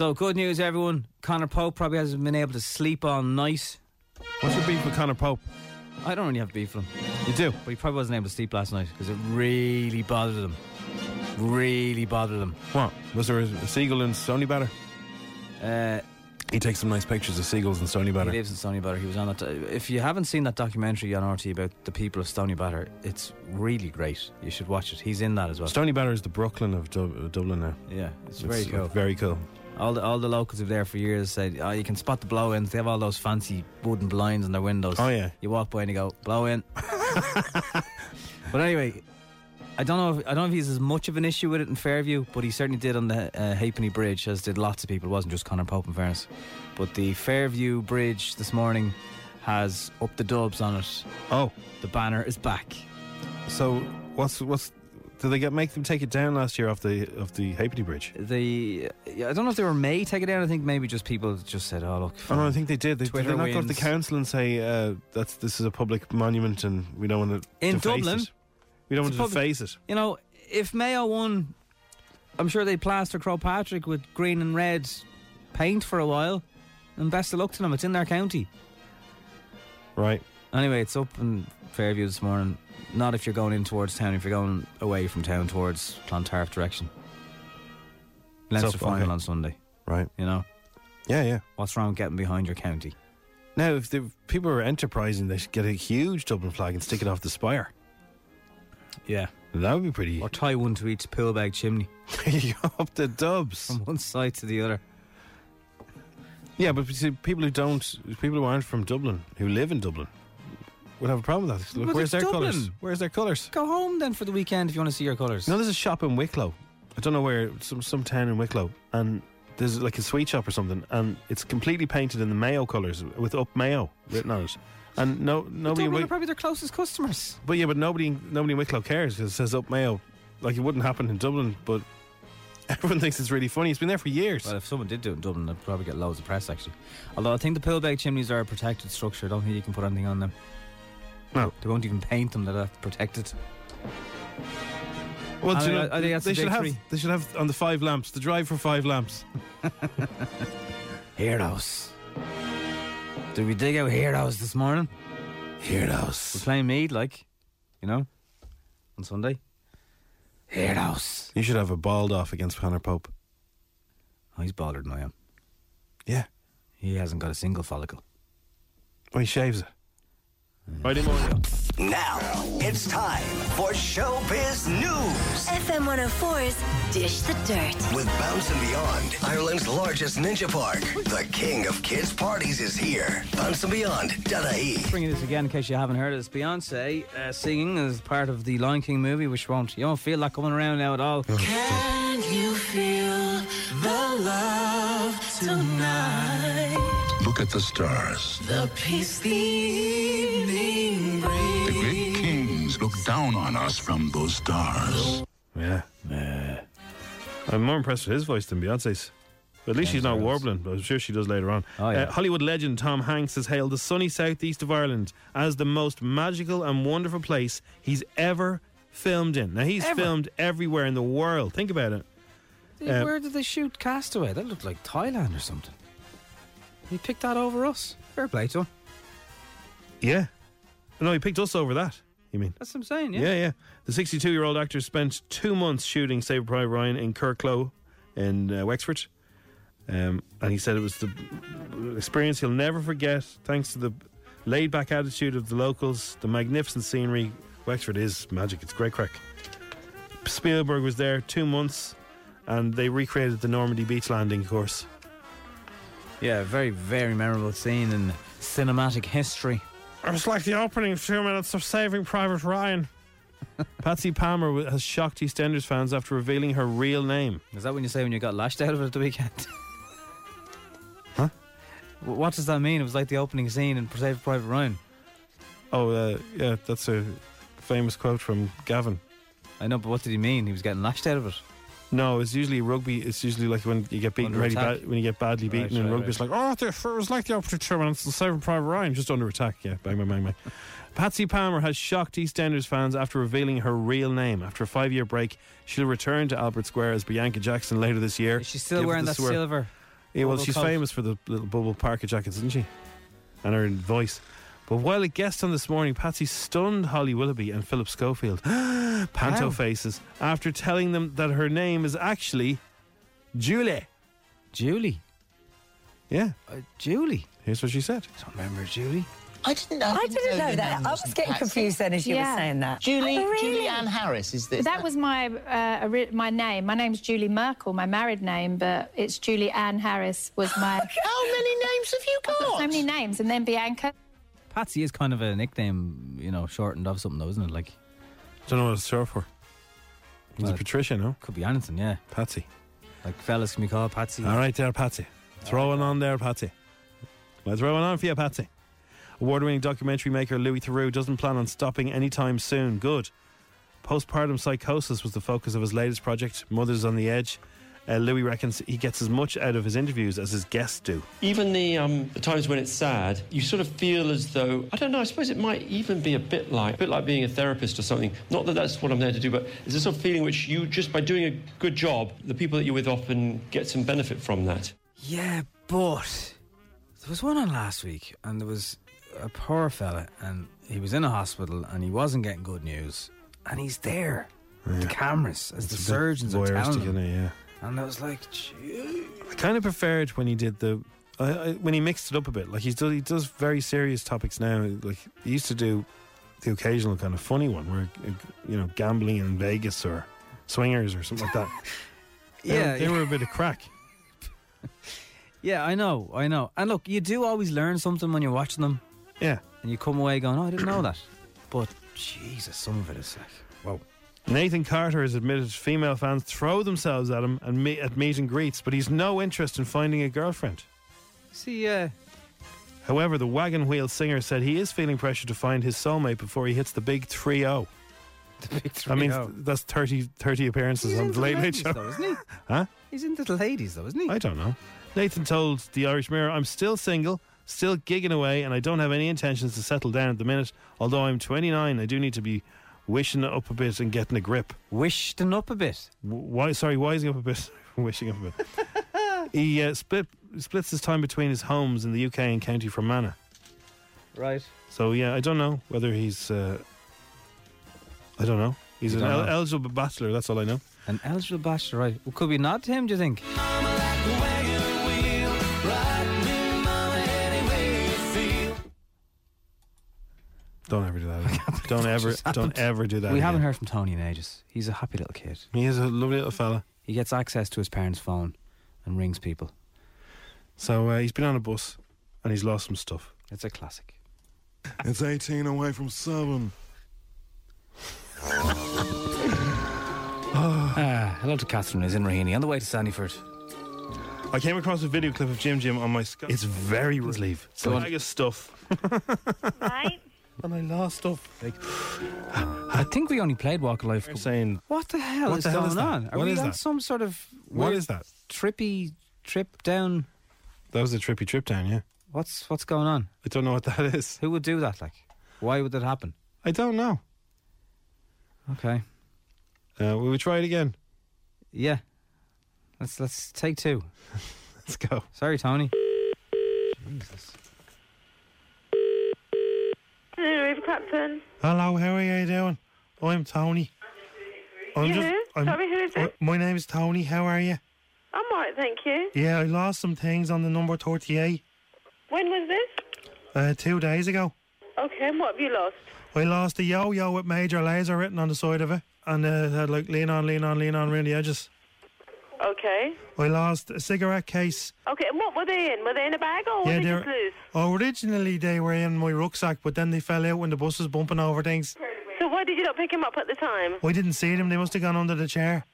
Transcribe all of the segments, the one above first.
So good news, everyone. Connor Pope probably hasn't been able to sleep all night. What's your beef with Connor Pope? I don't really have beef with him, You do. but he probably wasn't able to sleep last night because it really bothered him. Really bothered him. What? Was there a seagull in Stoneybatter? Uh, He takes some nice pictures of seagulls in Stony he Batter. lives in Stoneybatter. He was on that. If you haven't seen that documentary on RT about the people of Stoneybatter, it's really great. You should watch it. He's in that as well. Stony Batter is the Brooklyn of Dub- Dublin now. yeah, it's, very cool. Very cool. All the all the locals who've there for years said, "Oh, you can spot the blow ins. They have all those fancy wooden blinds in their windows. Oh, yeah. You walk by and you go blow in." but anyway, I don't know. If, I don't know if he's as much of an issue with it in Fairview, but he certainly did on the uh, Halfpenny Bridge, as did lots of people. It wasn't just Connor Pope, in fairness. But the Fairview Bridge this morning has up the dubs on it. Oh, The banner is back. so what's what's? Did they get make them take it down last year off the off the Halfpenny Bridge? The yeah, I don't know if they were may take it down. I think maybe just people just said, "Oh look." Oh no, I think they did. They, did Twitter they not go to the council and say uh, that's this is a public monument and we don't want to In Dublin? It. We don't want to public- deface it. You know, if Mayo won, I'm sure they'd plaster Croagh Patrick with green and red paint for a while. And best of luck to them. It's in their county. Right. Anyway, it's up in Fairview this morning. Not if you're going in towards town, if you're going away from town towards Clontarf direction. Leinster up, final okay. on Sunday. Right. You know, Yeah, yeah. what's wrong with getting behind your county? Now, if the people are enterprising, they should get a huge Dublin flag and stick it off the spire. Yeah. That would be pretty. Or tie one to each Poolbeg chimney up the dubs. from one side to the other. Yeah, but see, people who don't, people who aren't from Dublin, who live in Dublin, would have a problem with that. Look, But where's their Dublin. colours? Where's their colours? Go home then for the weekend if you want to see your colours. No, there's a shop in Wicklow. I don't know where, some some town in Wicklow, and there's like a sweet shop or something, and it's completely painted in the Mayo colours with up Mayo written on it. And no, nobody, in Dublin are probably their closest customers. but yeah, but nobody, nobody in Wicklow cares because it says up Mayo. Like it wouldn't happen in Dublin, but everyone thinks it's really funny. It's been there for years. Well, if someone did do it in Dublin, they'd probably get loads of press, actually. Although I think the Poolbeg chimneys are a protected structure. I don't think you can put anything on them. No. They won't even paint them, they're protected. Well, I do you know, I think that's they a should have. They should have on the five lamps. The drive for five lamps. Heroes. Did we dig out heroes this morning? We're Heroes. playing Meath, like, you know, on Sunday. Heroes. You should have a bald off against Connor Pope. Oh, he's balder than I am. Yeah. He hasn't got a single follicle. Well, he shaves it. Friday morning. Now it's time for Showbiz News FM 104's Dish the Dirt. with Bounce and Beyond, Ireland's largest ninja park. The king of kids' parties is here. Bounce and Beyond, Dadae. Bringing this again in case you haven't heard it. It's Beyonce uh, singing as part of the Lion King movie, which won't, you don't feel that coming around now at all. Can you feel the love tonight? Look at the stars. The peace the evening The great kings look down on us from those stars. Yeah. yeah. I'm more impressed with his voice than Beyonce's. But at least she's not warbling, but I'm sure she does later on. Oh, yeah. uh, Hollywood legend Tom Hanks has hailed the sunny southeast of Ireland as the most magical and wonderful place he's ever filmed in. Now, he's Ever? filmed everywhere in the world. Think about it. Uh, Where did they shoot Castaway? That looked like Thailand or something. He picked that over us. Fair play to him. Yeah. No, he picked us over that. You mean? That's what I'm saying. Yeah. Yeah, yeah. The 62 year old actor spent two months shooting Saving Private Ryan in Curracloe in uh, Wexford. Um, and he said it was the experience he'll never forget thanks to the laid back attitude of the locals, the magnificent scenery. Wexford is magic, it's great crack. Spielberg was there two months and they recreated the Normandy beach landing course. Yeah, very, very memorable scene in cinematic history. It was like the opening two minutes of Saving Private Ryan. Patsy Palmer has shocked EastEnders fans after revealing her real name. Is that when you say when you got lashed out of it at the weekend? Huh? What does that mean? It was like the opening scene in Saving Private Ryan. Oh, uh, yeah, that's a famous quote from Gavin. I know, but what did he mean? He was getting lashed out of it. No, it's usually rugby. It's usually like when you get beaten really bad, when you get badly Right, beaten in right, rugby. right. It's like, oh, it was like the two minutes of Saving Private Ryan, just under attack. Yeah, bang, bang, bang, bang. Patsy Palmer has shocked EastEnders fans after revealing her real name. After a five-year break, she'll return to Albert Square as Bianca Jackson later this year. Is she still Give wearing that swerve. silver? Yeah, well, she's coat? famous for the little bubble parka jackets, isn't she? And her voice. But while a guest on this morning, Patsy stunned Holly Willoughby and Philip Schofield, panto How? faces, after telling them that her name is actually Julie. Julie. Yeah, Uh, Julie. here's what she said. I don't remember Julie. I didn't know. I didn't know your that. I was getting Patsy. confused then as you Yeah. were saying that. Julie, Oh, really? Julie Ann Harris is this? That was my uh, my name. My name's Julie Merkel, my married name, but it's Julie Ann Harris was my. How many names have you I've got? got so many names, and then Bianca. Patsy is kind of a nickname, you know, shortened of something, though, isn't it? Like, I Don't know what it's short for. Is Well, it Patricia, no? could be anything, yeah. Patsy. Like, fellas can be called Patsy. All right, there, Patsy. Throwing on there, Patsy. Let's throw throwing on for you, Patsy. Award winning documentary maker Louis Theroux doesn't plan on stopping anytime soon. Good. Postpartum psychosis was the focus of his latest project, Mothers on the Edge. Uh, Louis reckons he gets as much out of his interviews as his guests do. Even the um, the times when it's sad, you sort of feel as though I don't know. I suppose it might even be a bit like a bit like being a therapist or something. Not that that's what I'm there to do, but it's a sort of feeling which you just by doing a good job, the people that you're with often get some benefit from that. Yeah, but there was one on last week, and there was a poor fella, and he was in a hospital, and he wasn't getting good news, and he's there with the cameras as the It's a bit surgeons are voyeuristic, telling isn't him. it? Yeah. And I was like, "Gee." I kind of preferred when he did the I, I, when he mixed it up a bit. Like he's do, he does very serious topics now. Like he used to do the occasional kind of funny one where uh, you know gambling in Vegas or swingers or something like that. They Yeah, they yeah. were a bit of crack. yeah, I know, I know. And look, you do always learn something when you're watching them, Yeah. and you come away going, "Oh, I didn't know that." But Jesus, some of it is like, whoa. Nathan Carter has admitted female fans throw themselves at him and meet, at meet and greets, but he's no interest in finding a girlfriend. See, uh, However, the wagon wheel singer said he is feeling pressure to find his soulmate before he hits the big 3 0. the big I mean, 3-0. that's 30, 30 appearances He's on into the Late Late ladies, Show. though, isn't he? Huh? He's into the ladies, though, isn't he? I don't know. Nathan told the Irish Mirror, I'm still single, still gigging away, and I don't have any intentions to settle down at the minute. Although I'm 29, I do need to be wishing it up a bit and getting a grip. Wished him up a bit. W- Why? Sorry, wising up a bit, wishing up a bit. he uh, split splits his time between his homes in the UK and County Fermanagh. Right. So yeah, I don't know whether he's. Uh, I don't know. He's You an don't el- know. eligible bachelor. That's all I know. An eligible bachelor, right? Well, could we nod to him, do you think? Don't ever do that. again. don't ever, don't ever do that. we haven't again. heard from Tony in ages. He's a happy little kid. He is a lovely little fella. He gets access to his parents' phone and rings people. So uh, he's been on a bus and he's lost some stuff. It's a classic. It's 18 away from 7. Ah, hello to Catherine, who's in Raheny, on the way to Sandyford. I came across a video clip of Jim Jim on my Sky. It's very leave. It's a Go on. bag of stuff. Right. And I lost stuff. Like, I think we only played Walk of Life. they're saying, What the hell What is the hell going is that? on? Are What we is on that? some sort of what is that? trippy trip down? That was a trippy trip down, yeah. What's what's going on? I don't know what that is. Who would do that? Like, why would that happen? I don't know. Okay, Uh, will we try it again? yeah. Let's let's take two. Let's go. Sorry, Tony. Hello, Ruth Clapton. Hello, how are you doing? I'm Tony. I'm You who? I'm- Sorry, who is it? My name is Tony. How are you? I'm alright, thank you. Yeah, I lost some things on the number 38 When was this? uh, two days ago. Okay, and what have you lost? I lost a yo-yo with Major Lazer written on the side of it, and uh, it had like lean on, lean on, lean on around the edges. Okay. I lost a cigarette case. Okay, and what were they in? Were they in a bag or were they just loose? Originally, they were in my rucksack, but then they fell out when the bus was bumping over things. So why did you not pick him up at the time? I didn't see them. They must have gone under the chair.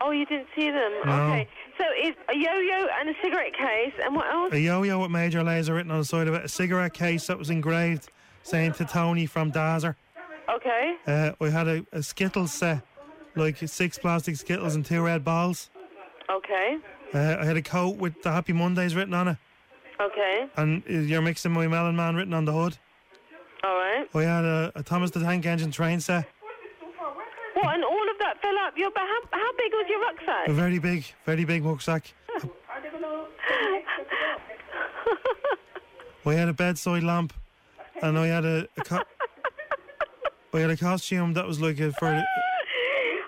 Oh, you didn't see them. No. Okay. So it's a yo-yo and a cigarette case, and what else? A yo-yo with Major Lazer written on the side of it. A cigarette case that was engraved saying to Tony from Dazer. Okay. Uh, I had a, a Skittles set, like six plastic Skittles and two red balls. Okay. Uh, I had a coat with the Happy Mondays written on it, Okay. and uh, you're mixing my Melon Man written on the hood. All right. I had a, a Thomas the Tank Engine train set, What? And all of that fell up your back. How, how big was your rucksack? a very big, very big rucksack. we had a bedside lamp, and I had a, a co- I had a costume that was like a for.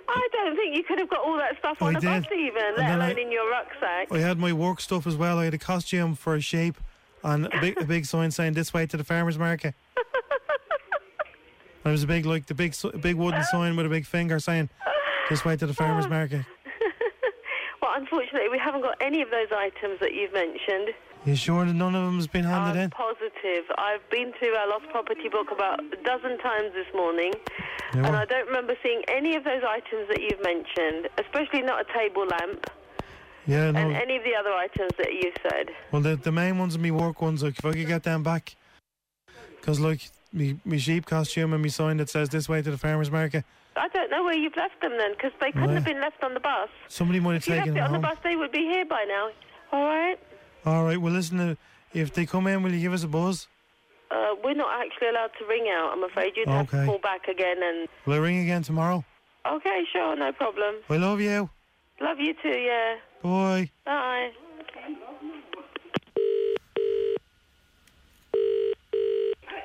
I don't think you could have got all that stuff on I a bus did. even, let alone I- in your rucksack. I had my work stuff as well. I had a costume for a sheep and a big, a big sign saying "This way to the farmers market." It was a big, like the big, big wooden sign with a big finger saying "This way to the farmers market." Well, unfortunately, we haven't got any of those items that you've mentioned. You sure that none of them has been handed I'm in? positive. I've been to our lost property book about a dozen times this morning, Yeah, and I don't remember seeing any of those items that you've mentioned, especially not a table lamp Yeah, no. and any of the other items that you said. Well, the the main ones are me work ones. Like if I could get them back, because like me me sheep costume and me sign that says "This way to the farmers market." I don't know where you've left them then, because they couldn't Right. have been left on the bus. Somebody might have If you left taken it them on the bus, they would be here by now. All right. All right. Well, listen. Uh, if they come in, will you give us a buzz? Uh, we're not actually allowed to ring out. I'm afraid you'd have to Okay. call back again. And Will I ring again tomorrow? okay, sure, no problem. We love you. Love you too. Yeah. Bye. Bye.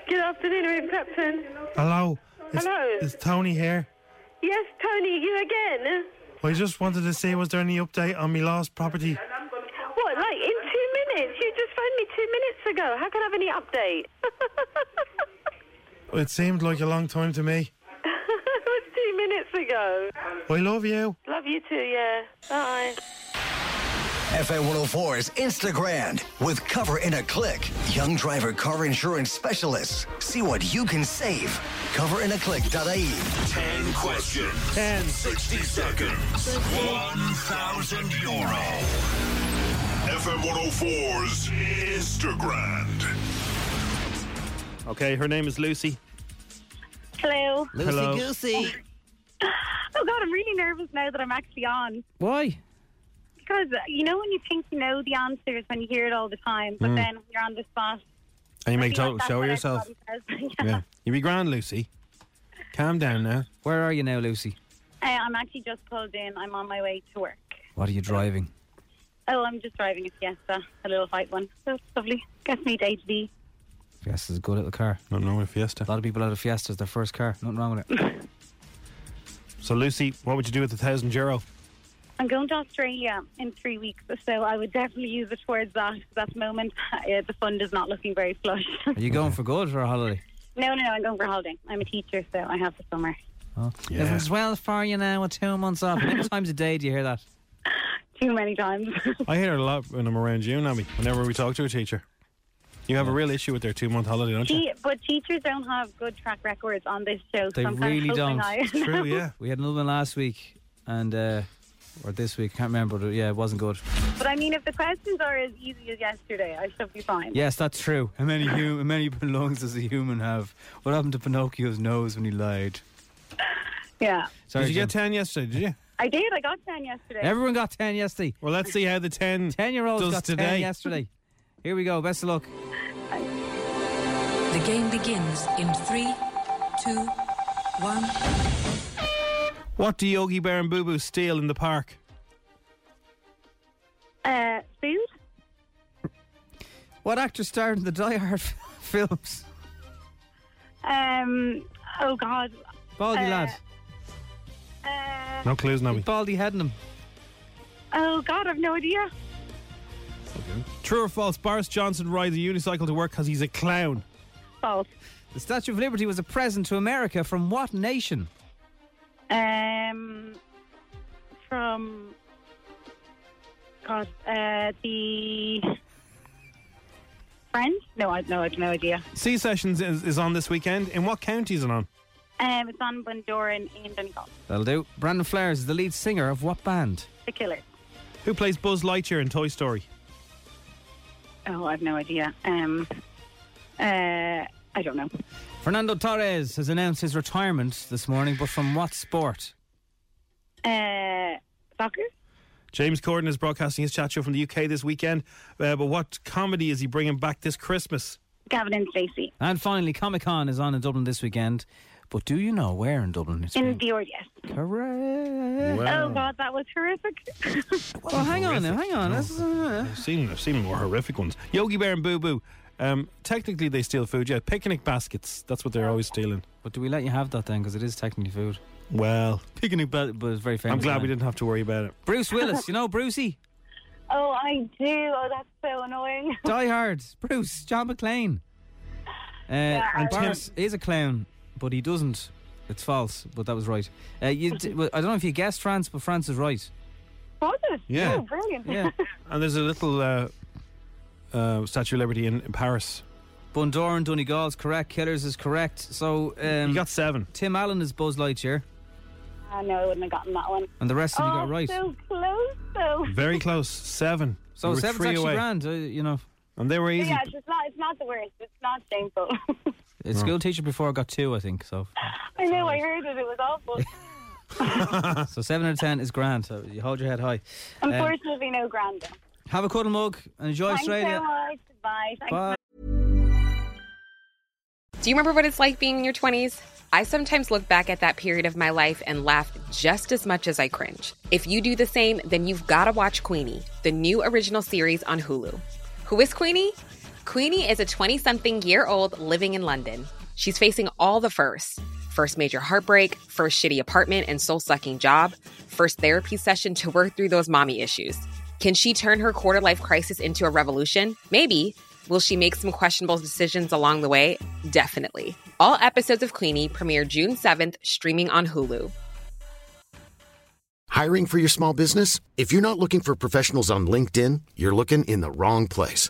Good afternoon, Ruth Clapton. Hello. It's, Hello. It's Tony here. Yes, Tony, you again? I just wanted to see was there any update on me lost property? What, like in two minutes? You just phoned me two minutes ago. How can I have any update? It seemed like a long time to me. it was two minutes ago. I love you. Love you too, yeah. Bye. FM 104's Instagram with Cover in a Click. Young driver car insurance specialists. See what you can save. Coverinaclick.ie. 10 questions. 10. 60 seconds. 1,000 euro. FM 104's Instagram. Okay, her name is Lucy. Hello. Hello. Goosey. Oh God, I'm really nervous now that I'm actually on Why? because uh, you know when you think you know the answers when you hear it all the time, but Mm. then you're on the spot. And you make feel total like show of yourself. yeah. Yeah. You be grand, Lucy. Calm down now. Where are you now, Lucy? Uh, I'm actually just pulled in. I'm on my way to work. What are you driving? Oh, I'm just driving a Fiesta, a little white one. So it's lovely. Gets me to HD. Fiesta's a good little car. Not knowing a Fiesta. A lot of people out of Fiesta's their first car. Nothing wrong with it. So, Lucy, what would you do with the thousand euro? I'm going to Australia in three weeks, so I would definitely use it towards that. 'cause At the moment, uh, the fund is not looking very flush. Are you going for good for a holiday? no, no, no, I'm going for holiday. I'm a teacher, so I have the summer. Oh. Yeah. Everything's well for you now with two months off. How many times a day do you hear that? Too many times. I hear it a lot when I'm around you, Nami, whenever we talk to a teacher. You have a real issue with their two month holiday, don't you? Te- but teachers don't have good track records on this show. They so I'm kind really of don't. I- It's true, yeah. We had another one last week, and uh, or this week, can't remember. But yeah, it wasn't good. But I mean, if the questions are as easy as yesterday, I should be fine. Yes, that's true. How many hum- how many lungs does a human have? What happened to Pinocchio's nose when he lied? Yeah. Sorry, did you get 10 yesterday, did you? I did. I got 10 yesterday. Everyone got ten yesterday. Well, let's see how the 10 Ten year olds does got today. ten yesterday. Here we go. Best of luck. The game begins in three, two, one. What do Yogi Bear and Boo Boo steal in the park? Uh, food? What actor starred in the Die Hard films? Um. Oh God. Baldy Uh, lad. Uh, No clues, Nobby. Baldy heading him. oh God, I've no idea. True or false? Boris Johnson rides a unicycle to work because he's a clown. False. The Statue of Liberty was a present to America from what nation? Um. From. God. Uh. The. friends? No, I no, I've no idea. Sea Sessions is, is on this weekend. In what county is it on? Um. It's on Bundoran in Donegal. That'll do. Brandon Flowers is the lead singer of what band? The Killers. Who plays Buzz Lightyear in Toy Story? Oh, I've no idea. Um. Uh. I don't know. Fernando Torres has announced his retirement this morning, but from what sport? Uh. Soccer. James Corden is broadcasting his chat show from the UK this weekend. Uh, but what comedy is he bringing back this Christmas? Gavin and Stacey. And finally, Comic Con is on in Dublin this weekend. But do you know where in Dublin it's In the yes. Correct. Oh God, that was horrific. Well, hang on now, hang on. This is, uh, I've seen, I've seen more horrific ones. Yogi Bear and Boo Boo. Um, technically, they steal food. Yeah, picnic baskets. That's what they're always stealing. But do we let you have that then? Because it is technically food. Well, picnic, but but it's very famous. I'm glad isn't we it? didn't have to worry about it. Bruce Willis, you know Brucey, oh, I do. Oh, that's so annoying. Die Hard, Bruce, John McClane. Uh, and Boris is a clown, but he doesn't. It's false, but that was right. Uh, you, d- well, I don't know if you guessed France, but France is right. Was it? Yeah. Oh, brilliant. Yeah. And there's a little uh, uh, Statue of Liberty in, in Paris. Bundoran, Donegal's correct. Killers is correct. So um, You got seven. Tim Allen is Buzz Lightyear, I know I wouldn't have gotten that one. and the rest of you oh, got right. so close, though. Very close. Seven. So You were seven's actually away. grand. Uh, you know, And they were But easy. yeah, it's not. It's not the worst. It's not shameful. a school teacher before I got two, I think. So, I know. I heard it. It was awful. so seven out of ten is grand. So you hold your head high. Um, Unfortunately, no grand. have a cuddle mug and enjoy Thanks Australia. so much. Bye. Thanks Bye. Do you remember what it's like being in your 20s? I sometimes look back at that period of my life and laugh just as much as I cringe. If you do the same, then you've got to watch Queenie, the new original series on Hulu. Who is Queenie? Queenie is a 20 something year old living in London. She's facing all the firsts first major heartbreak, first shitty apartment and soul sucking job, first therapy session to work through those mommy issues. Can she turn her quarter life crisis into a revolution? Maybe. Will she make some questionable decisions along the way? Definitely. All episodes of Queenie premiere June 7th, streaming on Hulu. Hiring for your small business? If you're not looking for professionals on LinkedIn, you're looking in the wrong place.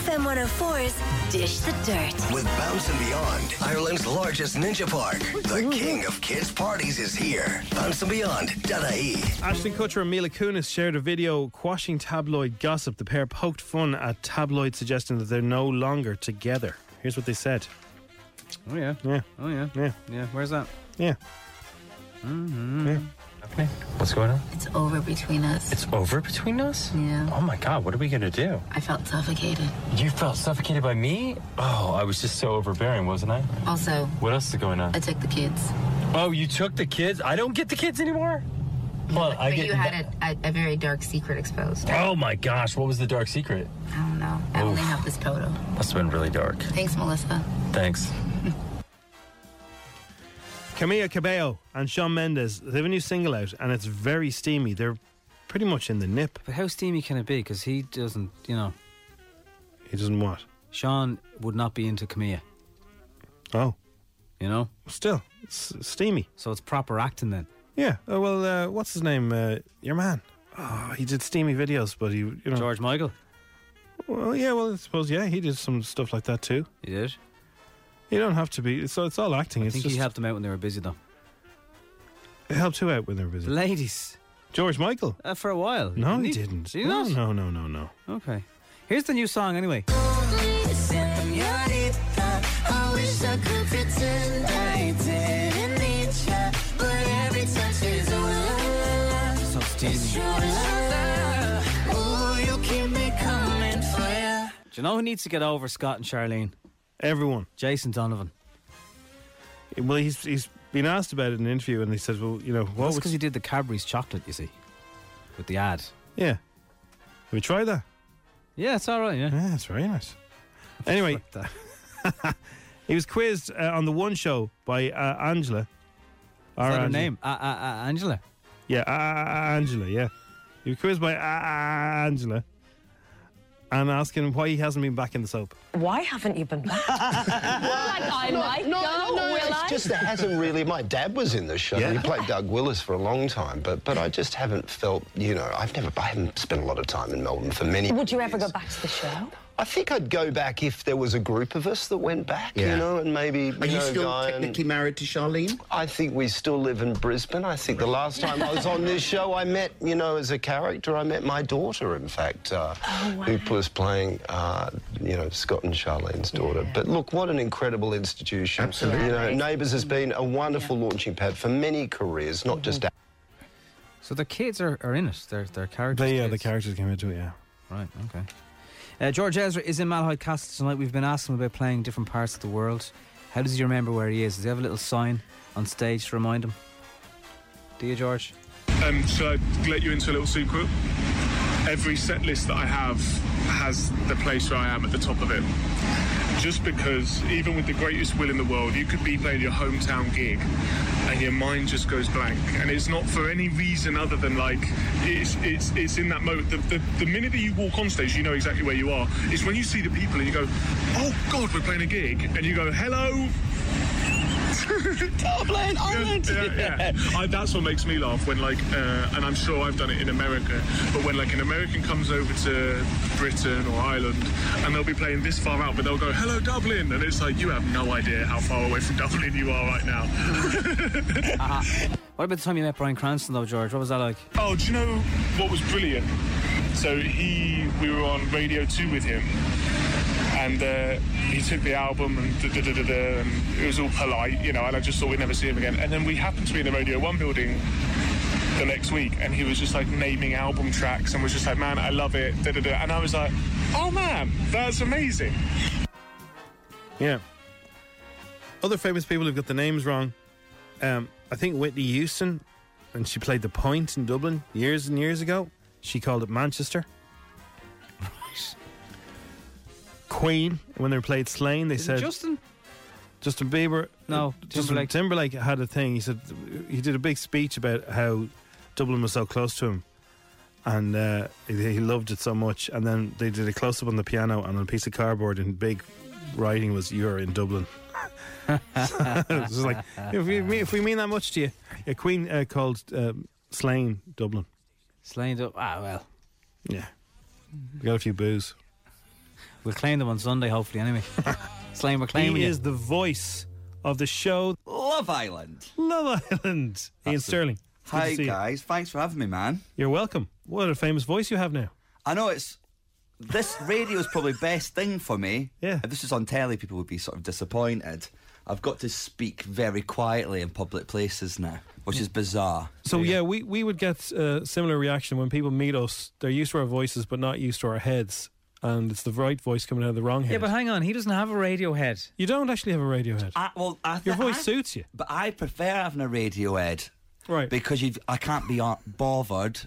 FM 104's Dish the Dirt. with Bounce and Beyond, Ireland's largest ninja park. The king of kids' parties is here. Bounce and Beyond, Dada Ashton Kutcher and Mila Kunis shared a video quashing tabloid gossip. The pair poked fun at tabloids suggesting that they're no longer together. Here's what they said. Oh yeah. Yeah. Oh yeah. Yeah. Yeah. Where's that? Yeah. Mm-hmm. Yeah. What's going on? It's over between us. It's over between us? Yeah. Oh my god, what are we gonna do? I felt suffocated. You felt suffocated by me? Oh, I was just so overbearing, wasn't I? Also, What else is going on? I took the kids. Oh, you took the kids? I don't get the kids anymore? Well, I but get you had a, a, a very dark secret exposed. Oh my gosh, what was the dark secret? I don't know. I only have this photo. Must have been really dark. Thanks, Melissa. Thanks. Camila Cabello and Shawn Mendes, they have a new single out and it's very steamy. They're pretty much in the nip. But how steamy can it be? Because he doesn't, you know. He doesn't what? Shawn would not be into Camila. Oh, You know? still it's steamy. So it's proper acting then. Yeah. Oh, well, uh, what's his name? Uh, your man. Oh, he did steamy videos, but he, you know. George Michael. Well, yeah. Well, I suppose yeah, he did some stuff like that too. He did. You don't have to be. So it's all acting. I it's think just he helped them out when they were busy though. it helped who out when they were busy. The ladies. George Michael. Uh, for a while. No, Didn't he didn't. Did he no, not? no, no, no, no. Okay. Here's the new song anyway. I wish I could pretend I didn't need ya, but every touch is a love. So It's true love. Ooh, you keep me coming for ya. Do you know who needs to get over Scott and Charlene? Everyone. Jason Donovan. Well, he's he's been asked about it in an interview, and he said, "Well, you know, what That's was because he did the Cadbury's chocolate, you see, with the ad. yeah? Have we tried that? Yeah, it's all right. Yeah, Yeah, it's very nice. Anyway, he was quizzed uh, on the One Show by uh, Angela. Is that her name? Uh, Angela. Yeah, Angela. Yeah, he was quizzed by Angela, and asking why he hasn't been back in the soap. Why haven't you been back? I might no, go, no, will it's I? just it hasn't really. My dad was in the show. Yeah. He played Doug Willis for a long time, but but I just haven't felt. You know, I've never. I haven't spent a lot of time in Melbourne for many. Would you ever go back to the show? I think I'd go back if there was a group of us that went back. Yeah. You know, and maybe. Are you know, still go and- technically married to Charlene? I think we still live in Brisbane. I think the last time I was on this show, I met, you know, as a character, I met my daughter, in fact, uh, who was playing, uh, you know, Scott and Charlene's daughter. But look, what an incredible institution. Absolutely. You know, Neighbours has been a wonderful launching pad for many careers, not just So the kids are, are in it. They're, they're characters. They, yeah, the characters came into it. Yeah. Right, okay. Uh, George Ezra is in Malahide Castle tonight. We've been asking him about playing different parts of the world. How does he remember where he is? Does he have a little sign on stage to remind him? Do you, George? Um, shall I let you into a little secret? Every set list that I have has the place where I am at the top of it. Just because, even with the greatest will in the world, you could be playing your hometown gig and your mind just goes blank. And it's not for any reason other than like, it's it's, it's in that moment. The, the, the minute that you walk on stage, you know exactly where you are. It's when you see the people and you go, oh God, we're playing a gig. And you go, hello, Dublin, Ireland. yeah, yeah, yeah. I, that's what makes me laugh when, like, uh, and I'm sure I've done it in America, but when, like, an American comes over to Britain or Ireland and they'll be playing this far out, but they'll go, hello, Dublin. And it's like, you have no idea how far away from Dublin you are right now. What about the time you met Bryan Cranston, though, George? What was that like? Oh, do you know what was brilliant? So he, we were on Radio 2 with him, and uh, he took the album and, da, da, da, and it was all polite, you know, and I just thought we'd never see him again. And then we happened to be in the Radio 1 building the next week, and he was just like naming album tracks and was just like, man, I love it, and I was like, oh man, that's amazing. Yeah. Other famous people who've got the names wrong. Um, I think Whitney Houston, when she played the Point in Dublin years and years ago, she called it Manchester. Queen, when they played Slane, they Is it said Justin? Justin Bieber. No, Justin Timberlake. Timberlake had a thing. He said he did a big speech about how Dublin was so close to him, and uh, he, he loved it so much. And then they did a close up on the piano and on a piece of cardboard, and big writing was "You're in Dublin." it was like if we, mean- if we mean that much to you, yeah, Queen uh, called um, Slane Dublin. Slane up. Ah, well. Yeah, we got a few boos. We'll claim them on Sunday, hopefully, anyway. Slane, we're claiming He you. is the voice of the show Love Island. Love Island. Iain That's it. Stirling. It's good to Hi see you. guys, thanks for having me, man. You're welcome. What a famous voice you have now. I know it's this radio is probably best thing for me. Yeah. If this was on telly, people would be sort of disappointed. I've got to speak very quietly in public places now, which is bizarre. So yeah, we, we would get a similar reaction when people meet us. They're used to our voices, but not used to our heads, and it's the right voice coming out of the wrong head. Yeah, but hang on. He doesn't have a radio head. you don't actually have a radio head. I, well, I Your voice I- suits you. But I prefer having a radio head. Right. Because you've, I can't be bothered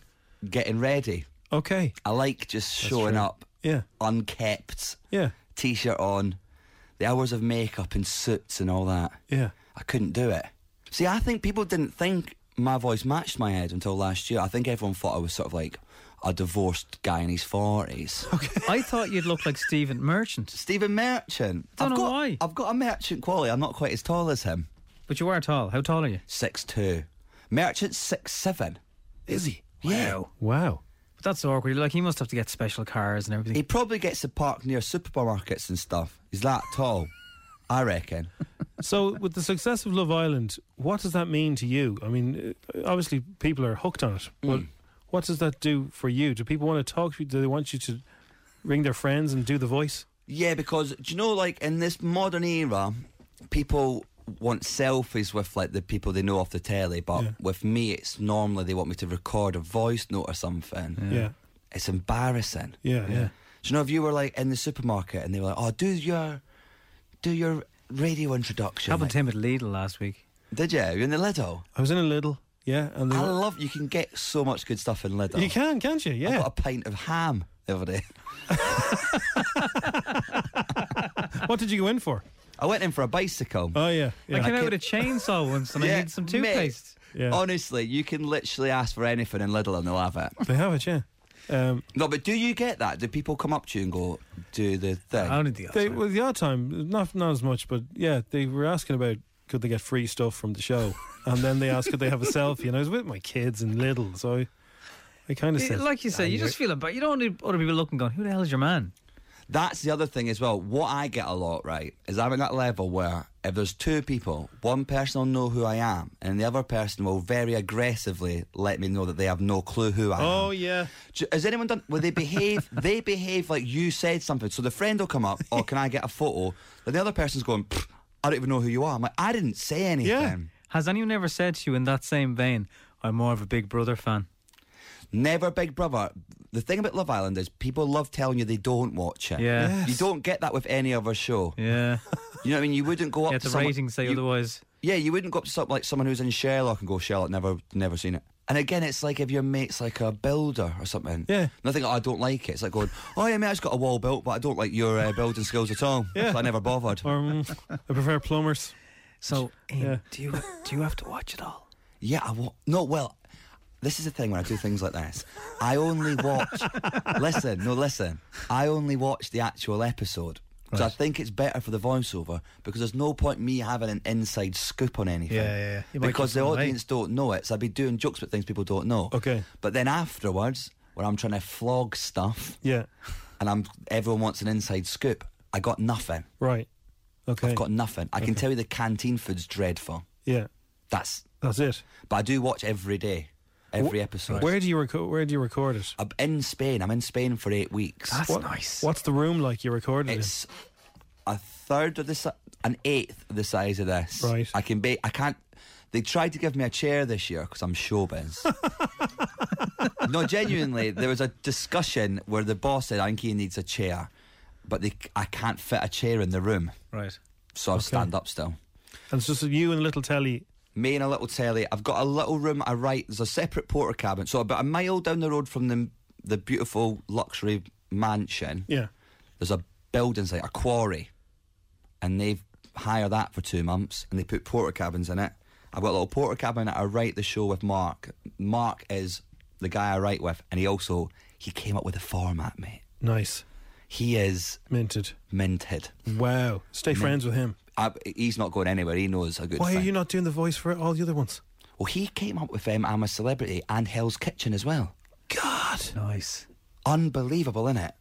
getting ready. Okay. I like just That's showing true. up. Yeah. Unkept. Yeah. T shirt on. The hours of makeup and suits and all that. Yeah. I couldn't do it. See, I think people didn't think my voice matched my head until last year. I think everyone thought I was sort of like a divorced guy in his forties. I thought you'd look like Stephen Merchant. Stephen Merchant. I Don't I've know got, why. I've got a merchant quality. I'm not quite as tall as him. But you are tall. How tall are you? Six two. Merchant's six seven. Is he? Yeah. Wow. But that's awkward. Like he must have to get special cars and everything. He probably gets to park near supermarkets and stuff. He's that tall. I reckon. So, with the success of Love Island, what does that mean to you? I mean, uh, obviously, people are hooked on it. But Mm. What does that do for you? Do people want to talk to you? Do they want you to ring their friends and do the voice? Yeah, because do you know, like in this modern era, people want selfies with like the people they know off the telly, but Yeah. with me, it's normally they want me to record a voice note or something. Yeah. It's embarrassing. Yeah, yeah. Do you know if you were like in the supermarket and they were like, "Oh, do your, do your radio introduction"? Happened like- to him at Lidl last week. Did you? You in the Lidl? I was in a little, yeah. And they I were- love. You can get so much good stuff in Lidl. you can, can't you? Yeah. I Yeah. got a pint of ham the other day. what did you go in for? I went in for a bicycle. Oh yeah, I yeah. came out with a chainsaw once and I Yeah, needed some mate. toothpaste. Yeah. Honestly, you can literally ask for anything in Lidl and they'll have it. They have it, yeah. Um, No, but do you get that? Do people come up to you and go, do the thing? Only the they, well, the odd time, not not as much, but yeah, they were asking about could they get free stuff from the show, and then they asked could they have a selfie, and I was with my kids and little, so I, I kind of said, like you said, you just feel it, but you don't want other people looking, going, "Who the hell is your man?" That's the other thing as well. What I get a lot, right, is I'm at that level where if there's two people, one person will know who I am, and the other person will very aggressively let me know that they have no clue who I oh, am. oh yeah, J- Has anyone done? Well, they behave. they behave like you said something. So the friend will come up, "Oh, can I get a photo?" Then the other person's going, "I don't even know who you are." I'm like, "I didn't say anything." Has anyone ever said to you in that same vein, "I'm more of a Big Brother fan"? Never Big Brother. The thing about Love Island is people love telling you they don't watch it. Yeah. Yes. You don't get that with any other show. Yeah. You know what I mean? You wouldn't go up Yeah, to the someone- ratings say you- otherwise. Yeah, you wouldn't go up to something like someone who's in Sherlock and go, Sherlock, never never seen it. And again, it's like if your mate's like a builder or something. Yeah. Nothing. I don't like it. It's like going, oh yeah, mate, I just got a wall built, but I don't like your uh, building skills at all. Yeah. So I never bothered. or um, I prefer plumbers. So, Iain, Yeah. do you do you have to watch it all? Yeah, I wa- no. Well, this is the thing when I do things like this. I only watch. listen, no, listen. I only watch the actual episode. So I think it's better for the voiceover because there's no point me having an inside scoop on anything. Yeah, yeah, yeah. Because the something right. audience don't know it, so I'd be doing jokes about things people don't know. Okay. But then afterwards, where I'm trying to flog stuff, Yeah, and I'm everyone wants an inside scoop, I got nothing. right. Okay. I've got nothing. I can tell you the canteen food's dreadful. yeah, That's. that's it. But I do watch every day, every Wh- episode. Where do you record? Where do you record it? I'm in Spain. I'm in Spain for eight weeks. That's What- nice. What's the room like you recorded in? It's a third of the si- an eighth of the size of this. Right. I can be. I can't. They tried to give me a chair this year because I'm showbiz. no, genuinely, there was a discussion where the boss said, "I think he needs a chair," but they, I can't fit a chair in the room, Right. so I stand up still. And it's just you and a little telly. Me and a little telly. I've got a little room. I write. There's a separate porter cabin. So about a mile down the road from the the beautiful luxury mansion. Yeah. There's a building site, a quarry, and they've hired that for two months, and they put porter cabins in it. I've got a little porter cabin I write the show with Mark. Mark is the guy I write with, and he also he came up with the format, mate. Nice. He is Minted. minted. Wow. Stay Mint. friends with him. I, he's not going anywhere. He knows a good. Why are you not doing the voice for all the other ones? Well, he came up with um, I'm a Celebrity and Hell's Kitchen as well. God. Nice. Unbelievable, isn't it?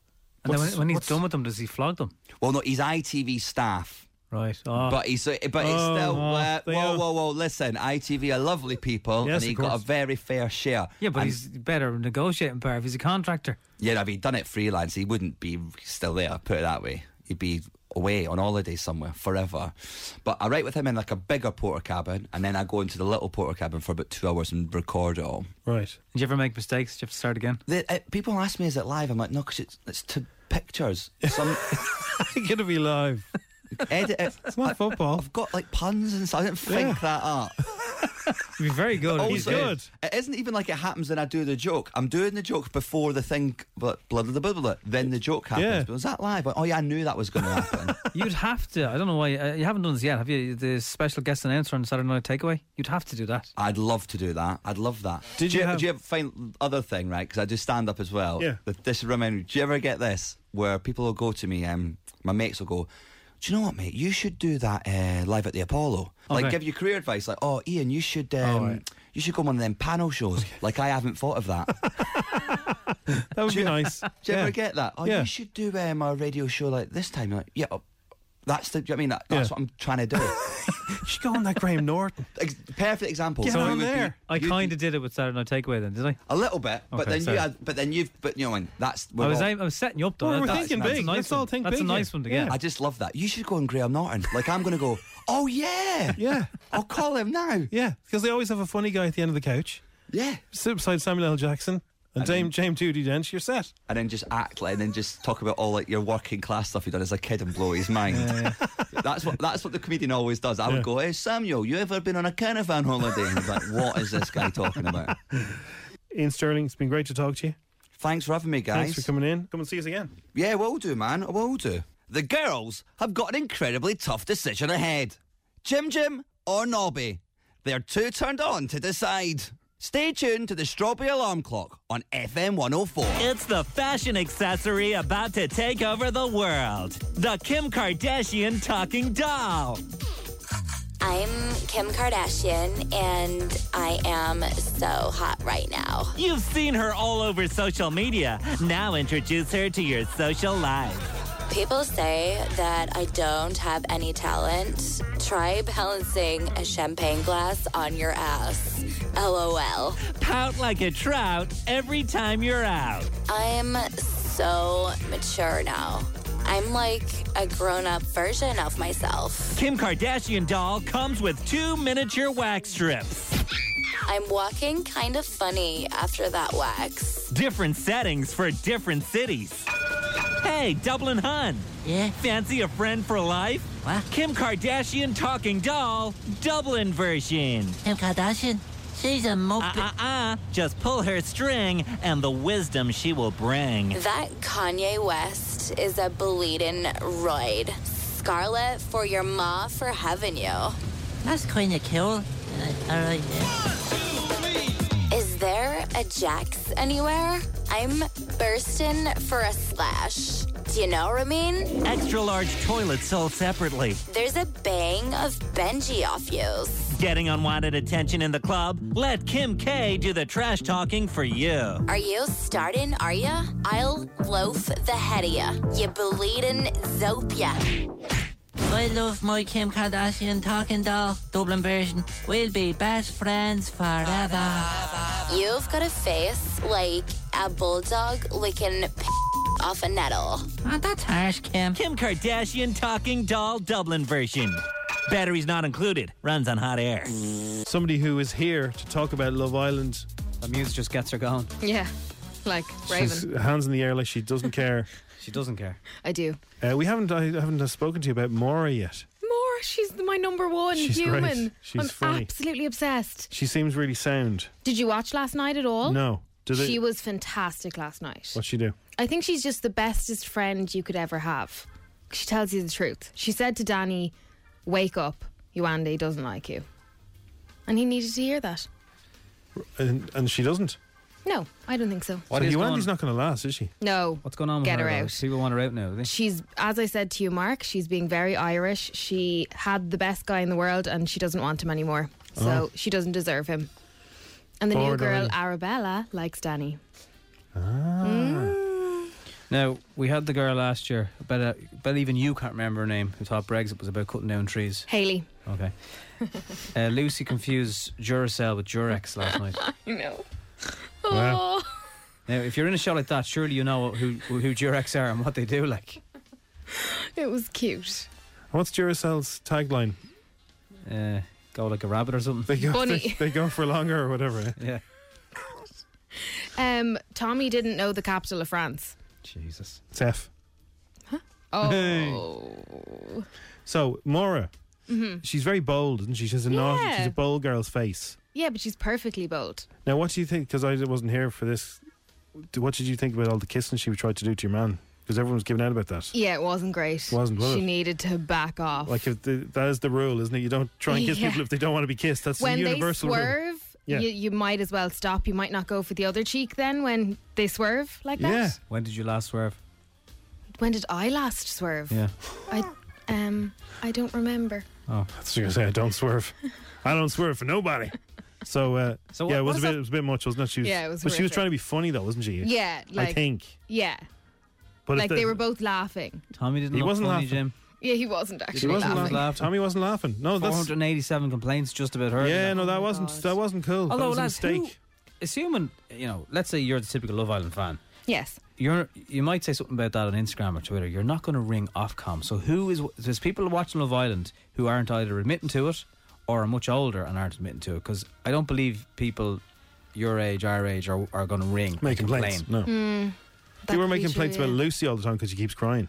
And then when, when he's done with them, does he flog them? Well, no, he's ITV staff. Right. Oh. But he's uh, but it's Oh, still oh, uh, whoa are- whoa whoa listen ITV are lovely people Yes, and he got a very fair share yeah, but And- he's better negotiating power if he's a contractor. yeah if he'd done it freelance he wouldn't be still there put it that way he'd be away on holiday somewhere forever but I write with him in like a bigger porter cabin and then I go into the little porter cabin for about two hours and record it all Right. Did you ever make mistakes? Did you have to start again? the, uh, people ask me is it live I'm like no because it's, it's to pictures some I'm gonna be live. edit it It's not football. I've got like puns and stuff I didn't think Yeah. that up be very good. Also, good. It isn't even like it happens when I do the joke. I'm doing the joke before the thing, but blood blah the blah. Then the joke happens. Yeah. But was that live? Oh yeah, I knew that was going to happen. You'd have to. I don't know why uh, you haven't done this yet. Have you? The special guest announcer on Saturday Night Takeaway. You'd have to do that. I'd love to do that. I'd love that. Did do you have- do you ever find other thing right? Because I do stand up as well. Yeah. Th- This remind me. Do you ever get this where people will go to me? Um, my mates will go. Do you know what, mate? You should do that uh, live at the Apollo. Like, Okay. give you career advice. Like, oh, Iain, you should. Um, You should go on them panel shows. Like, I haven't thought of that. That would be nice. Do you Yeah. ever get that? Oh, Yeah. you should do um, a radio show like this time. You're like, yeah, that's the. do you know what I mean, that, that's Yeah. what I'm trying to do. you should go on that Graham Norton. Ex- perfect example. Get So on it would be- there. I kind of did it with Saturday Night Takeaway then, did I? A little bit, but Okay, then sorry. you had, but then you've, but you know, and that's. I was, all- aim- I was setting you up though. Well, we're That's- thinking that's big. A nice Let's one. all think That's big a nice here. one to get. I just love that. You should go on Graham Norton. Like I'm going to go. Oh yeah, Yeah. I'll call him now. Yeah, because they always have a funny guy at the end of the couch. Yeah. Sit beside Samuel L. Jackson and Dame James Judi Dench. You're set. And then just act like, and then just talk about all like your working class stuff you've done as a kid and blow his mind. that's what that's what the comedian always does. I Yeah. would go, "Hey Samuel, you ever been on a caravan holiday?" And like, "What is this guy talking about?" Iain Stirling, it's been great to talk to you. Thanks for having me, guys. Thanks for coming in. Come and see us again. Yeah, will do, man. I will do. The girls have got an incredibly tough decision ahead. Jim Jim or Nobby? They're too turned on to decide. Stay tuned to the Strawberry Alarm Clock on FM 104. It's the fashion accessory about to take over the world. The Kim Kardashian talking doll. I'm Kim Kardashian, and I am so hot right now. You've seen her all over social media. Now introduce her to your social life. People say that I don't have any talent. Try balancing a champagne glass on your ass. LOL. Pout like a trout every time you're out. I'm so mature now. I'm like a grown up version of myself. Kim Kardashian doll comes with two miniature wax strips. I'm walking kind of funny after that wax. Different settings for different cities. Hey, Dublin Hun. Yeah? Fancy a friend for life? What? Kim Kardashian talking doll, Dublin version. Kim Kardashian, she's a mope. Uh-uh-uh. Just pull her string and the wisdom she will bring. That Kanye West is a bleeding roid. Scarlet for your ma for having you. That's kind of cool. All right, yeah. Is there a Jax anywhere? I'm bursting for a slash. Do you know what I mean? Extra large toilets sold separately. There's a bang of Benji off yous. Getting unwanted attention in the club? Let Kim K do the trash talking for you. Are you starting, are ya? I'll loaf the head of ya. You bleeding zopia. I love my Kim Kardashian talking doll, Dublin version. We'll be best friends forever. You've got a face like a bulldog licking p- off a nettle. Oh, that's harsh, Kim. Kim Kardashian talking doll Dublin version. Batteries not included. Runs on hot air. Somebody who is here to talk about Love Island. The muse just gets her going. Yeah, like Raven. She's hands in the air like she doesn't care. She doesn't care. I do. Uh, we haven't. I haven't spoken to you about Maura yet. More, she's my number one She's human. great. She's I'm funny. absolutely obsessed. She seems really sound. Did you watch last night at all? No. Did they- she was fantastic last night. What'd she do? I think she's just the bestest friend you could ever have. She tells you the truth. She said to Danny, "Wake up, Yewande doesn't like you," and he needed to hear that. And, and she doesn't. No, I don't think so. What so Yewande's not going to last, is she? No. What's going on with Get her? her though? out. People want her out now, they? She's, as I said to you, Mark, she's being very Irish. She had the best guy in the world and she doesn't want him anymore. So Oh. she doesn't deserve him. And the new girl, already. Arabella, likes Danny. Ah. Now we had the girl last year. Bet, uh, bet even you can't remember her name. Who thought Brexit was about cutting down trees? Hayley. Okay. uh, Lucie confused Duracell with Durex last night. I know. Wow. Now, if you're in a show like that, surely you know who who Durex are and what they do. Like, It was cute. What's Duracell's tagline? uh, go like a rabbit or something. They go, Bunny. They, they go for longer or whatever. Yeah. Um, Tommy didn't know the capital of France. Jesus. It's F. Huh? Oh. So Maura, Mhm. she's very bold, isn't she? She's a naughty, Yeah. she's a bold girl's face. Yeah, but she's perfectly bold. Now, what do you think? Because I wasn't here for this. What did you think about all the kissing she tried to do to your man? Because everyone was giving out about that. Yeah, it wasn't great. Wasn't, was she it? needed to back off. Like if the, that is the rule, isn't it? You don't try and kiss Yeah. people if they don't want to be kissed. That's when the they universal rule. Yeah. you, you might as well stop. You might not go for the other cheek then when they swerve like that. Yeah. When did you last swerve? When did I last swerve? Yeah. I um I don't remember. Oh, that's what you're gonna say. I don't swerve. I don't swerve for nobody. So, uh, So yeah, it was what a bit. that- It was a bit much, wasn't it? She was, Yeah, it was But she was trying to be funny, though, wasn't she? Yeah, like I think. Yeah. But like the- they were both laughing. Tommy didn't He look wasn't funny, laughing. Jim. Yeah, he wasn't actually He wasn't laughing. laughing. Tommy wasn't laughing. No, that's 487 complaints just about her. yeah. No, that Oh wasn't. That wasn't cool. that Although, was a lads, mistake. who, assuming you know, let's say you're the typical Love Island fan. Yes. You're you might say something about that on Instagram or Twitter. You're not going to ring Ofcom. So who is there's people watching Love Island who aren't either admitting to it or are much older and aren't admitting to it because I don't believe people your age, our age, are, are going to ring Make and complaints. complain. No. Mm, that You were making complaints about. Lucie all the time because she keeps crying.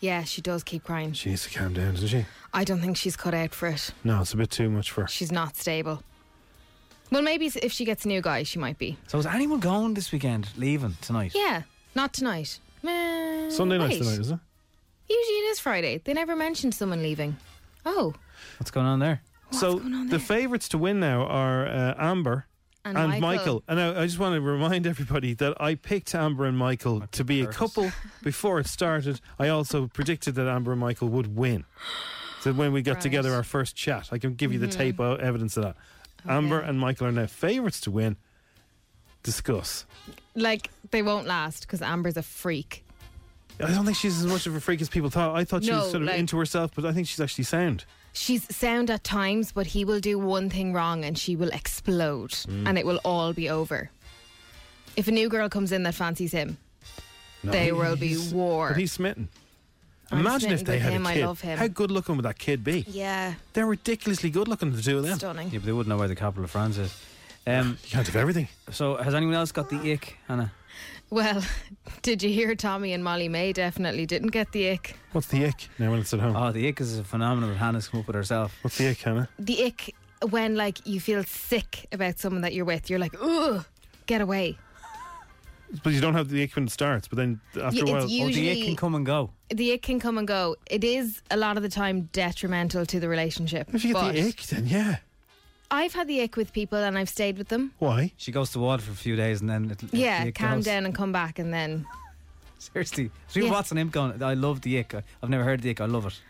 Yeah, she does keep crying. She needs to calm down, doesn't she? I don't think she's cut out for it. No, it's a bit too much for her. She's not stable. Well, maybe if she gets a new guy, she might be. So is anyone going this weekend? Leaving tonight? Yeah, not tonight. Meh, Sunday night's wait. tonight, is it? Usually it is Friday. They never mentioned someone leaving. Oh, What's going on there? So the favourites to win now are uh, Amber And and, Michael. And I, I just want to remind everybody that I picked Amber and Michael to be a couple before it started. I also predicted that Amber and Michael would win. So when we got Right. together our first chat, I can give you the Mhm. tape uh, evidence of that. Amber and Michael are now favourites to win. Discuss. like they won't last because Amber's a freak. I don't think she's as much of a freak as people thought. I thought she No, was sort of like- into herself, but I think she's actually sound. She's sound at times, but he will do one thing wrong and she will explode Mm. and it will all be over. If a new girl comes in that fancies him, No, there he- will be war. But he's smitten. I'm Imagine if they with had him, a I kid. love him. How good looking would that kid be? Yeah, They're ridiculously good looking, the two of them. stunning. Yeah, but they wouldn't know where the capital of France is. Um, you can't have everything. So has anyone else got the ick, Hannah? Well, did you hear Tommy and Molly-Mae definitely didn't get the ick? What's the ick now when it's at home? Oh, the ick is a phenomenon that Hannah's come up with herself. What's the ick, Hannah? The ick when like you feel sick about someone that you're with, you're like, ugh, get away. But you don't have the ick when it starts, but then after Yeah, a while, usually- Oh, the ick can come and go. The ick can come and go. It is a lot of the time detrimental to the relationship. if you get the ick, then yeah. I've had the ick with people and I've stayed with them. Why? She goes to water for a few days and then it, Yeah, the calm goes. down and come back and then Seriously, people Yeah. watching him going, I love the ick. I've never heard the ick. I love it.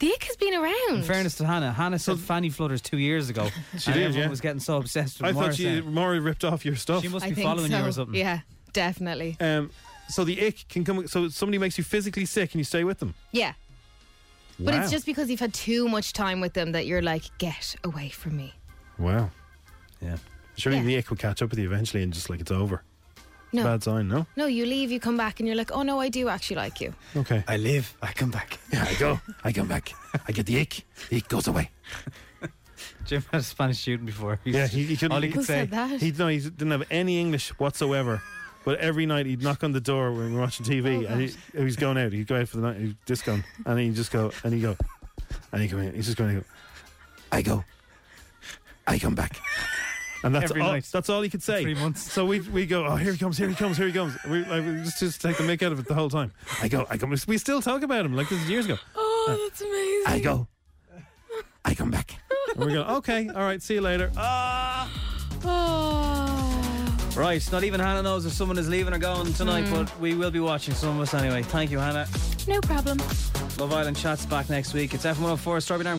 the ick has been around. In fairness to Hannah, Hannah said fanny flutters two years ago. She and did, everyone yeah. was getting so obsessed with I Maura thought she saying- Maury ripped off your stuff. She must I be think following you or something. Yeah, definitely. Um, so the ick can come. So somebody makes you physically sick and you stay with them. Yeah. But Wow. it's just because you've had too much time with them that you're like, get away from me. Wow. Yeah. Surely Yeah. the ick will catch up with you eventually and just like it's over. No. Bad sign, no? No, you leave, you come back, and you're like, oh no, I do actually like you. Okay. I live, I come back. Yeah, I go. I come back. I get the ick. The ick goes away. Jim had a Spanish student before. He's- Yeah, he, he couldn't. all he Who could say. said that? He, no, he didn't have any English whatsoever. But every night he'd knock on the door when we were watching TV, Oh, and he, he's going out. He'd go out for the night, he'd disco, and he'd just go, and he'd go, and he'd come in. He's just going to go. I go. I come back. And that's Every all. night. That's all he could say. Three months. So we we go. Oh, here he comes. Here he comes. Here he comes. We, like, we just just take the mick out of it the whole time. I go. I come. We still talk about him like this is years ago. Oh, that's amazing. I go. I come back. And we go. Okay. All right. See you later. Ah. Oh. Right, not even Hannah knows if someone is leaving or going tonight, Mm. but we will be watching some of us anyway. Thank you, Hannah. No problem. Love Island Chats back next week. It's F104 Strawberry Arm.